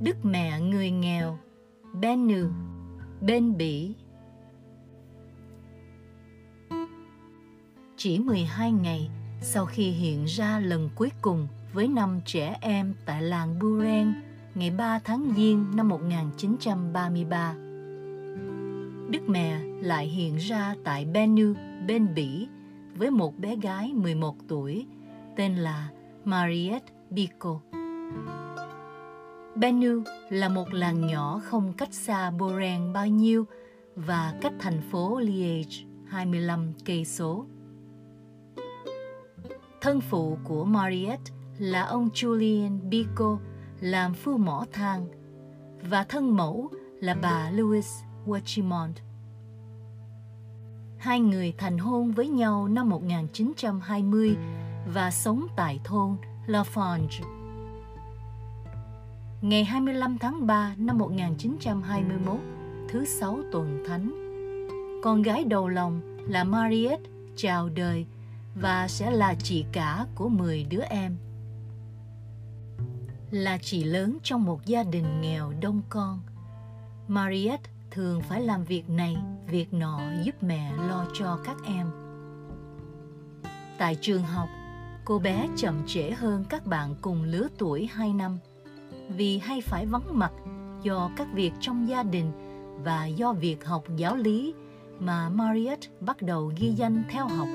Đức mẹ người nghèo Bennu Bên Bỉ Chỉ 12 ngày sau khi hiện ra lần cuối cùng với năm trẻ em tại làng Buren, ngày 3 tháng Giêng năm 1933. Đức mẹ lại hiện ra tại Bennu bên Bỉ với một bé gái 11 tuổi tên là Mariette Bico. Bennu là một làng nhỏ không cách xa Boren bao nhiêu và cách thành phố Liège 25 cây số. Thân phụ của Mariette là ông Julien Bico làm phu mỏ than và thân mẫu là bà Louise Wachimont. Hai người thành hôn với nhau năm 1920 và sống tại thôn La Fange. Ngày 25 tháng 3 năm 1921, thứ sáu tuần thánh, con gái đầu lòng là Mariette chào đời và sẽ là chị cả của 10 đứa em. Là chị lớn trong một gia đình nghèo đông con, Mariette thường phải làm việc này, việc nọ giúp mẹ lo cho các em. Tại trường học, cô bé chậm trễ hơn các bạn cùng lứa tuổi 2 năm vì hay phải vắng mặt do các việc trong gia đình và do việc học giáo lý mà Mariette bắt đầu ghi danh theo học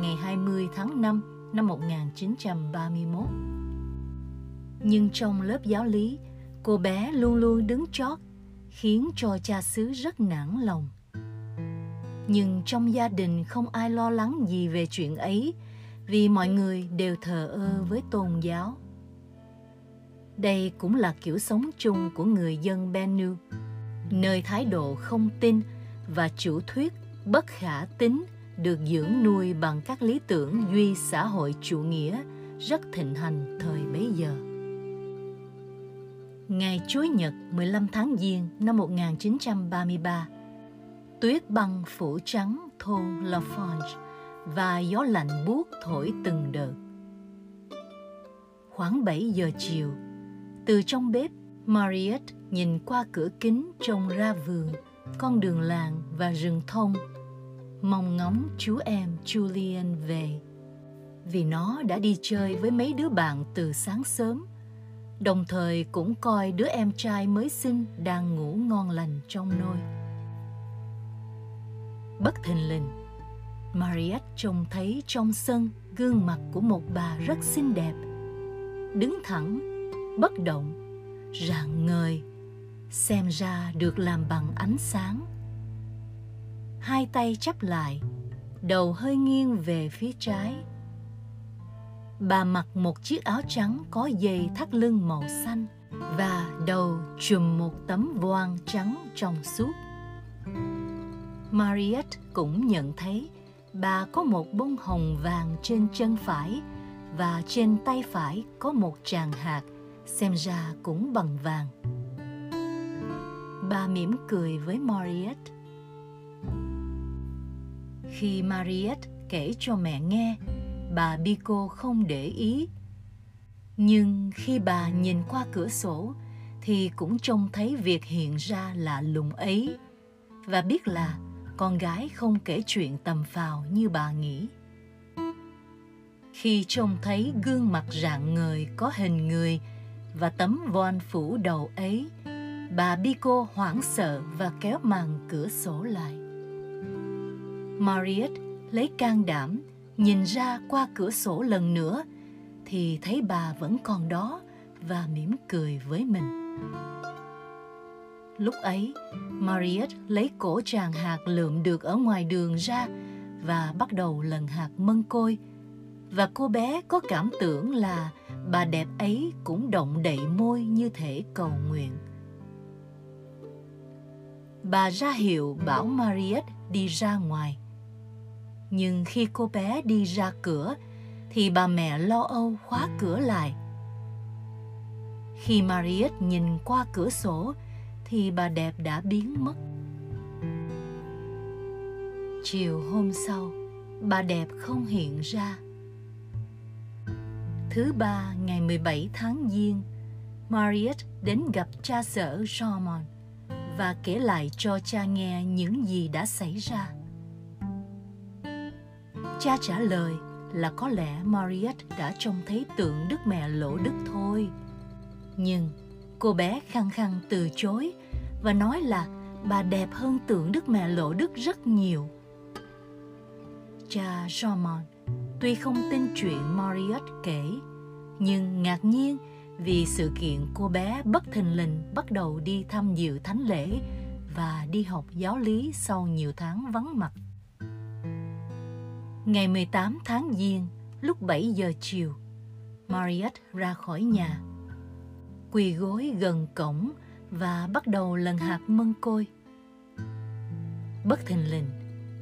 ngày 20 tháng 5 năm 1931. Nhưng trong lớp giáo lý, cô bé luôn luôn đứng chót, khiến cho cha xứ rất nản lòng. Nhưng trong gia đình không ai lo lắng gì về chuyện ấy, vì mọi người đều thờ ơ với tôn giáo. Đây cũng là kiểu sống chung của người dân Bennu, nơi thái độ không tin và chủ thuyết bất khả tính được dưỡng nuôi bằng các lý tưởng duy xã hội chủ nghĩa rất thịnh hành thời bấy giờ. Ngày Chúa Nhật 15 tháng Giêng năm 1933, tuyết băng phủ trắng thôn Lafonge và gió lạnh buốt thổi từng đợt. Khoảng 7 giờ chiều, từ trong bếp, Mariette nhìn qua cửa kính trông ra vườn, con đường làng và rừng thông. Mong ngóng chú em Julian về vì nó đã đi chơi với mấy đứa bạn từ sáng sớm. Đồng thời cũng coi đứa em trai mới sinh đang ngủ ngon lành trong nôi. Bất thình lình Mariette trông thấy trong sân gương mặt của một bà rất xinh đẹp. Đứng thẳng bất động rạng ngời xem ra được làm bằng ánh sáng hai tay chắp lại, đầu hơi nghiêng về phía trái. Bà mặc một chiếc áo trắng có dây thắt lưng màu xanh và đầu trùm một tấm voan trắng trong suốt. Mariette cũng nhận thấy bà có một bông hồng vàng trên chân phải và trên tay phải có một tràng hạt xem ra cũng bằng vàng. Bà mỉm cười với Mariette khi Mariette kể cho mẹ nghe, bà Bico không để ý. Nhưng khi bà nhìn qua cửa sổ thì cũng trông thấy việc hiện ra lạ lùng ấy và biết là con gái không kể chuyện tầm phào như bà nghĩ. Khi trông thấy gương mặt rạng ngời có hình người và tấm voan phủ đầu ấy, bà Bico hoảng sợ và kéo màn cửa sổ lại. Mariette lấy can đảm nhìn ra qua cửa sổ lần nữa thì thấy bà vẫn còn đó và mỉm cười với mình. Lúc ấy, Mariette lấy cổ tràng hạt lượm được ở ngoài đường ra và bắt đầu lần hạt mân côi. Và cô bé có cảm tưởng là bà đẹp ấy cũng động đậy môi như thể cầu nguyện. Bà ra hiệu bảo Mariette đi ra ngoài nhưng khi cô bé đi ra cửa thì bà mẹ lo âu khóa cửa lại. Khi Mariette nhìn qua cửa sổ thì bà đẹp đã biến mất. Chiều hôm sau, bà đẹp không hiện ra. Thứ ba ngày 17 tháng Giêng, Mariette đến gặp cha sở Jormon và kể lại cho cha nghe những gì đã xảy ra. Cha trả lời là có lẽ Mariette đã trông thấy tượng Đức Mẹ Lỗ Đức thôi. Nhưng cô bé khăng khăng từ chối và nói là bà đẹp hơn tượng Đức Mẹ Lộ Đức rất nhiều. Cha Jormon tuy không tin chuyện Mariot kể, nhưng ngạc nhiên vì sự kiện cô bé bất thình lình bắt đầu đi tham dự thánh lễ và đi học giáo lý sau nhiều tháng vắng mặt. Ngày 18 tháng Giêng, lúc 7 giờ chiều, Mariette ra khỏi nhà, quỳ gối gần cổng và bắt đầu lần hạt mân côi. Bất thình lình,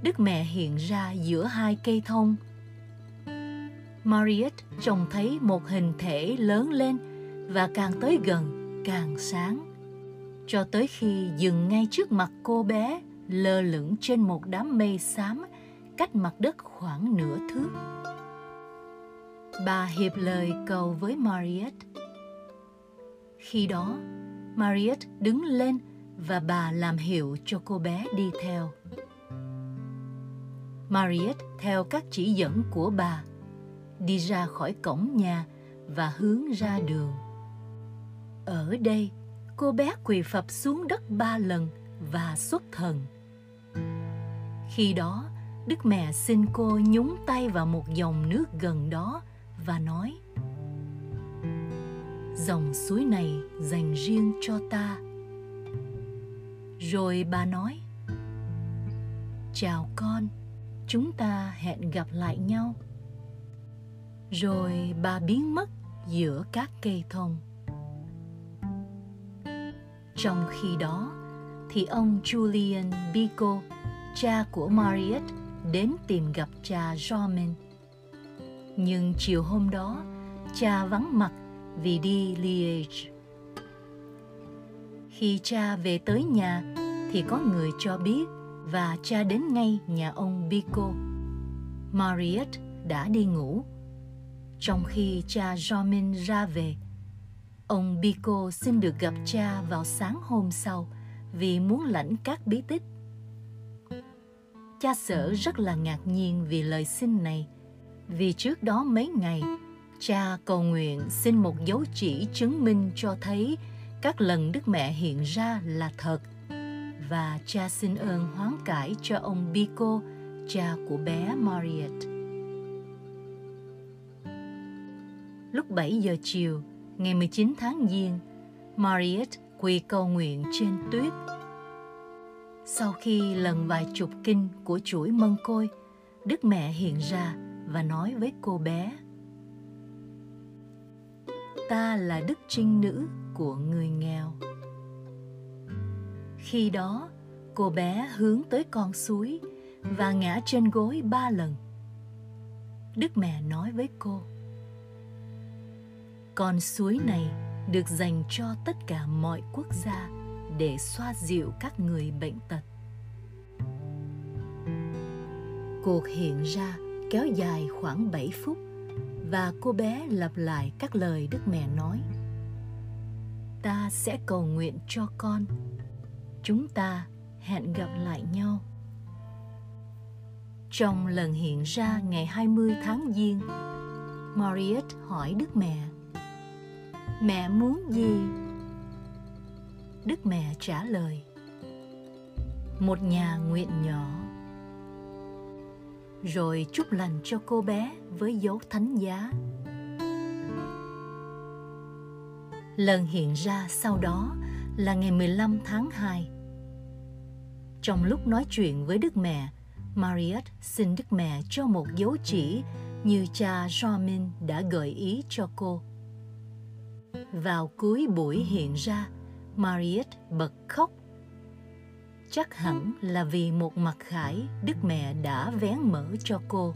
Đức Mẹ hiện ra giữa hai cây thông. Mariette trông thấy một hình thể lớn lên và càng tới gần càng sáng. Cho tới khi dừng ngay trước mặt cô bé lơ lửng trên một đám mây xám cách mặt đất khoảng nửa thước. Bà hiệp lời cầu với Mariette. Khi đó, Mariette đứng lên và bà làm hiệu cho cô bé đi theo. Mariette theo các chỉ dẫn của bà, đi ra khỏi cổng nhà và hướng ra đường. Ở đây, cô bé quỳ phập xuống đất ba lần và xuất thần. Khi đó, Đức mẹ xin cô nhúng tay vào một dòng nước gần đó và nói Dòng suối này dành riêng cho ta. Rồi bà nói Chào con, chúng ta hẹn gặp lại nhau. Rồi bà biến mất giữa các cây thông. Trong khi đó, thì ông Julian Bico, cha của Mariette, đến tìm gặp cha Jormin. Nhưng chiều hôm đó, cha vắng mặt vì đi Liège. Khi cha về tới nhà thì có người cho biết và cha đến ngay nhà ông Bico. Mariette đã đi ngủ. Trong khi cha Jomin ra về, ông Bico xin được gặp cha vào sáng hôm sau vì muốn lãnh các bí tích Cha sở rất là ngạc nhiên vì lời xin này, vì trước đó mấy ngày, cha cầu nguyện xin một dấu chỉ chứng minh cho thấy các lần Đức Mẹ hiện ra là thật. Và cha xin ơn hoán cải cho ông Biko, cha của bé Mariette. Lúc 7 giờ chiều, ngày 19 tháng Giêng, Mariette quỳ cầu nguyện trên tuyết sau khi lần vài chục kinh của chuỗi mân côi, Đức Mẹ hiện ra và nói với cô bé Ta là đức trinh nữ của người nghèo. Khi đó, cô bé hướng tới con suối và ngã trên gối ba lần. Đức Mẹ nói với cô con suối này được dành cho tất cả mọi quốc gia để xoa dịu các người bệnh tật. Cuộc hiện ra kéo dài khoảng 7 phút và cô bé lặp lại các lời Đức Mẹ nói. Ta sẽ cầu nguyện cho con. Chúng ta hẹn gặp lại nhau. Trong lần hiện ra ngày 20 tháng Giêng, Mariette hỏi Đức Mẹ Mẹ muốn gì? Đức Mẹ trả lời, Một nhà nguyện nhỏ. Rồi chúc lành cho cô bé với dấu thánh giá. Lần hiện ra sau đó là ngày 15 tháng 2 Trong lúc nói chuyện với Đức Mẹ, Mariette xin Đức Mẹ cho một dấu chỉ như cha Romin đã gợi ý cho cô. Vào cuối buổi hiện ra, Mariette bật khóc. Chắc hẳn là vì một mặt khải Đức Mẹ đã vén mở cho cô.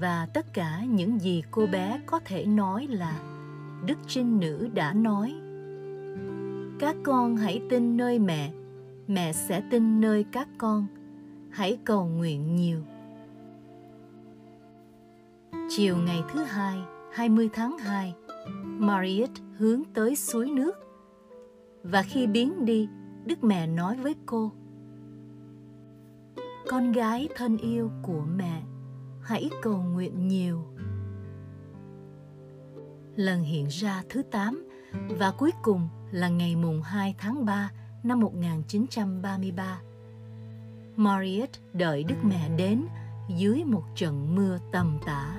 Và tất cả những gì cô bé có thể nói là Đức Trinh Nữ đã nói Các con hãy tin nơi mẹ, mẹ sẽ tin nơi các con. Hãy cầu nguyện nhiều. Chiều ngày thứ hai, 20 tháng 2, Mariette hướng tới suối nước. Và khi biến đi, Đức Mẹ nói với cô, Con gái thân yêu của mẹ, hãy cầu nguyện nhiều. Lần hiện ra thứ 8 và cuối cùng là ngày mùng 2 tháng 3 năm 1933. Mariette đợi Đức Mẹ đến dưới một trận mưa tầm tã.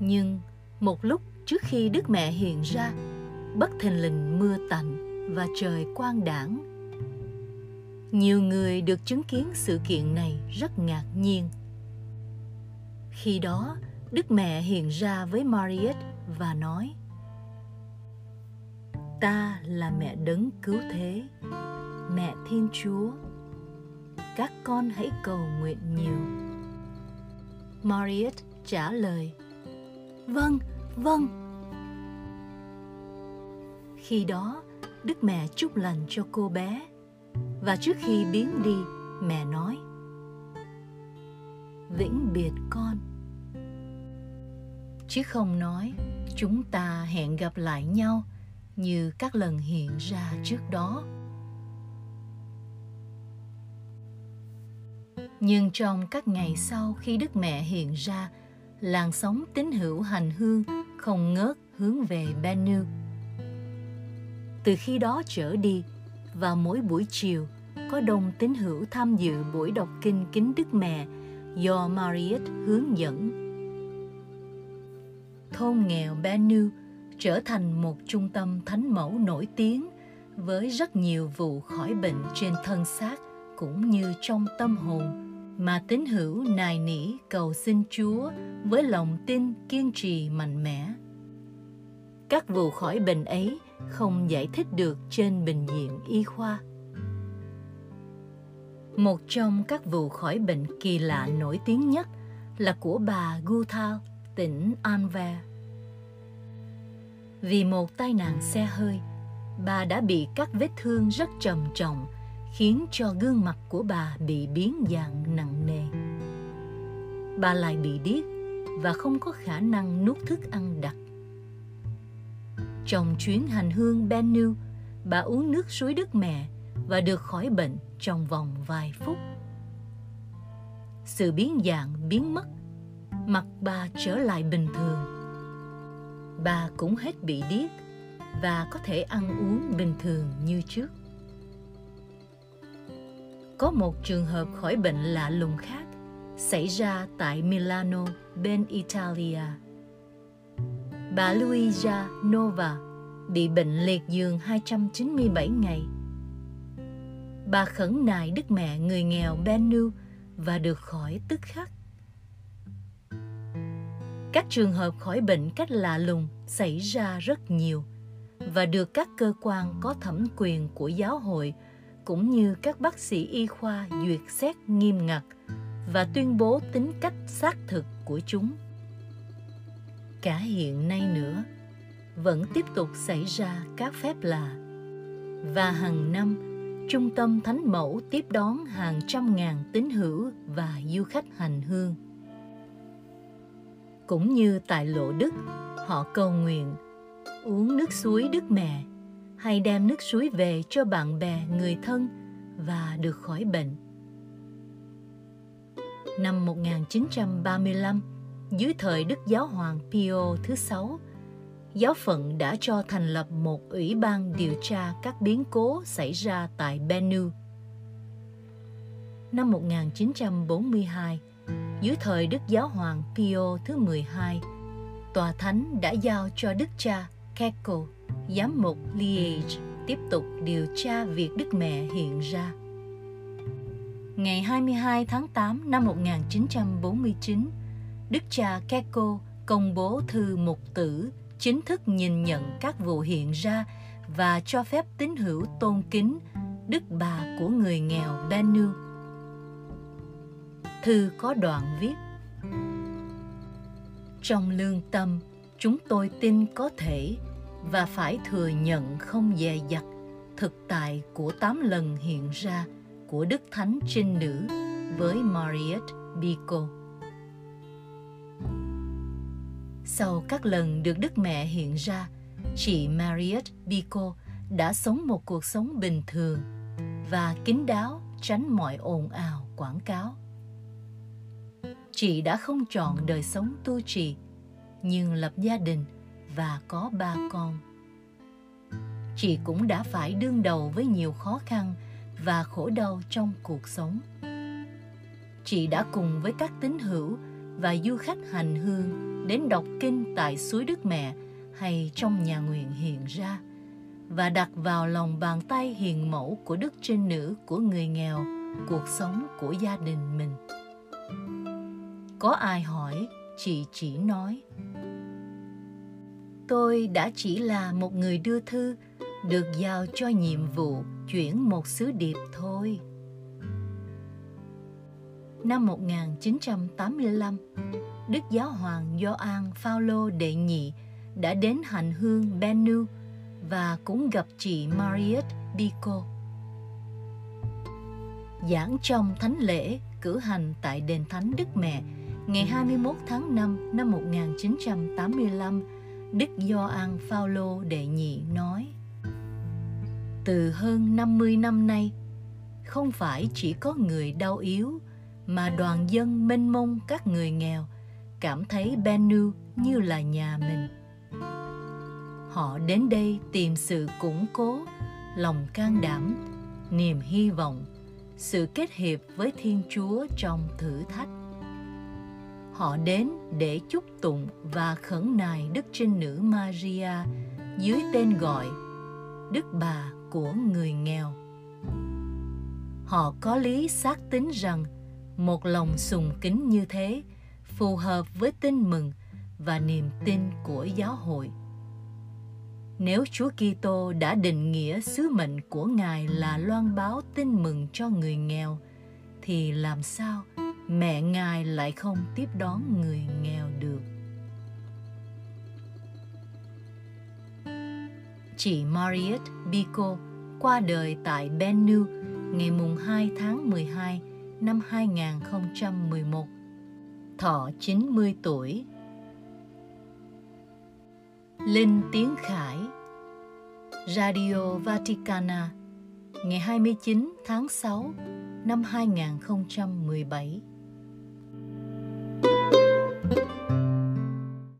Nhưng một lúc trước khi Đức Mẹ hiện ra, bất thình lình mưa tạnh và trời quang đảng. Nhiều người được chứng kiến sự kiện này rất ngạc nhiên. Khi đó, Đức Mẹ hiện ra với Mariette và nói Ta là mẹ đấng cứu thế, mẹ Thiên Chúa. Các con hãy cầu nguyện nhiều. Mariette trả lời Vâng, vâng. Khi đó, Đức Mẹ chúc lành cho cô bé và trước khi biến đi, mẹ nói Vĩnh biệt con Chứ không nói chúng ta hẹn gặp lại nhau như các lần hiện ra trước đó. Nhưng trong các ngày sau khi Đức Mẹ hiện ra, làn sóng tín hữu hành hương không ngớt hướng về Bennu. Từ khi đó trở đi, vào mỗi buổi chiều, có đông tín hữu tham dự buổi đọc kinh kính Đức Mẹ do Mariet hướng dẫn. Thôn nghèo Bennu trở thành một trung tâm thánh mẫu nổi tiếng với rất nhiều vụ khỏi bệnh trên thân xác cũng như trong tâm hồn mà tín hữu nài nỉ cầu xin Chúa với lòng tin kiên trì mạnh mẽ. Các vụ khỏi bệnh ấy không giải thích được trên bệnh viện y khoa. Một trong các vụ khỏi bệnh kỳ lạ nổi tiếng nhất là của bà Guthal, tỉnh Anver. Vì một tai nạn xe hơi, bà đã bị các vết thương rất trầm trọng khiến cho gương mặt của bà bị biến dạng nặng nề. Bà lại bị điếc và không có khả năng nuốt thức ăn đặc. Trong chuyến hành hương Bennu, bà uống nước suối Đức Mẹ và được khỏi bệnh trong vòng vài phút. Sự biến dạng biến mất, mặt bà trở lại bình thường. Bà cũng hết bị điếc và có thể ăn uống bình thường như trước có một trường hợp khỏi bệnh lạ lùng khác xảy ra tại Milano, bên Italia. Bà Luisa Nova bị bệnh liệt giường 297 ngày. Bà khẩn nài Đức Mẹ người nghèo Benu và được khỏi tức khắc. Các trường hợp khỏi bệnh cách lạ lùng xảy ra rất nhiều và được các cơ quan có thẩm quyền của giáo hội cũng như các bác sĩ y khoa duyệt xét nghiêm ngặt và tuyên bố tính cách xác thực của chúng. Cả hiện nay nữa, vẫn tiếp tục xảy ra các phép lạ. Và hàng năm, Trung tâm Thánh Mẫu tiếp đón hàng trăm ngàn tín hữu và du khách hành hương. Cũng như tại Lộ Đức, họ cầu nguyện uống nước suối Đức Mẹ hay đem nước suối về cho bạn bè, người thân và được khỏi bệnh. Năm 1935, dưới thời Đức Giáo Hoàng Pio thứ sáu, giáo phận đã cho thành lập một ủy ban điều tra các biến cố xảy ra tại Bennu. Năm 1942, dưới thời Đức Giáo Hoàng Pio thứ 12, Tòa Thánh đã giao cho Đức cha Keko giám mục Liege tiếp tục điều tra việc Đức Mẹ hiện ra. Ngày 22 tháng 8 năm 1949, Đức cha Keko công bố thư mục tử chính thức nhìn nhận các vụ hiện ra và cho phép tín hữu tôn kính Đức bà của người nghèo Benu. Thư có đoạn viết Trong lương tâm, chúng tôi tin có thể và phải thừa nhận không dè dặt thực tại của tám lần hiện ra của Đức Thánh Trinh Nữ với Mariette Biko. Sau các lần được Đức Mẹ hiện ra, chị Mariette Biko đã sống một cuộc sống bình thường và kín đáo tránh mọi ồn ào quảng cáo. Chị đã không chọn đời sống tu trì, nhưng lập gia đình và có ba con. Chị cũng đã phải đương đầu với nhiều khó khăn và khổ đau trong cuộc sống. Chị đã cùng với các tín hữu và du khách hành hương đến đọc kinh tại suối Đức Mẹ hay trong nhà nguyện hiện ra và đặt vào lòng bàn tay hiền mẫu của đức trinh nữ của người nghèo, cuộc sống của gia đình mình có ai hỏi, chị chỉ nói tôi đã chỉ là một người đưa thư được giao cho nhiệm vụ chuyển một sứ điệp thôi. Năm 1985, Đức Giáo hoàng Gioan Phaolô đệ nhị đã đến hành hương Bennu và cũng gặp chị Mariette Bico. Giảng trong thánh lễ cử hành tại đền thánh Đức Mẹ ngày 21 tháng 5 năm 1985, Đức Gioan Phaolô đệ nhị nói: Từ hơn 50 năm nay, không phải chỉ có người đau yếu mà đoàn dân mênh mông các người nghèo cảm thấy Benu như là nhà mình. Họ đến đây tìm sự củng cố lòng can đảm niềm hy vọng sự kết hiệp với thiên chúa trong thử thách họ đến để chúc tụng và khẩn nài đức trinh nữ maria dưới tên gọi đức bà của người nghèo. Họ có lý xác tín rằng một lòng sùng kính như thế phù hợp với tin mừng và niềm tin của giáo hội. Nếu Chúa Kitô đã định nghĩa sứ mệnh của Ngài là loan báo tin mừng cho người nghèo, thì làm sao mẹ Ngài lại không tiếp đón người nghèo được? Chị Mariette Biko qua đời tại Bennu ngày mùng 2 tháng 12 năm 2011, thọ 90 tuổi. Linh Tiến Khải. Radio Vaticana ngày 29 tháng 6 năm 2017 thank you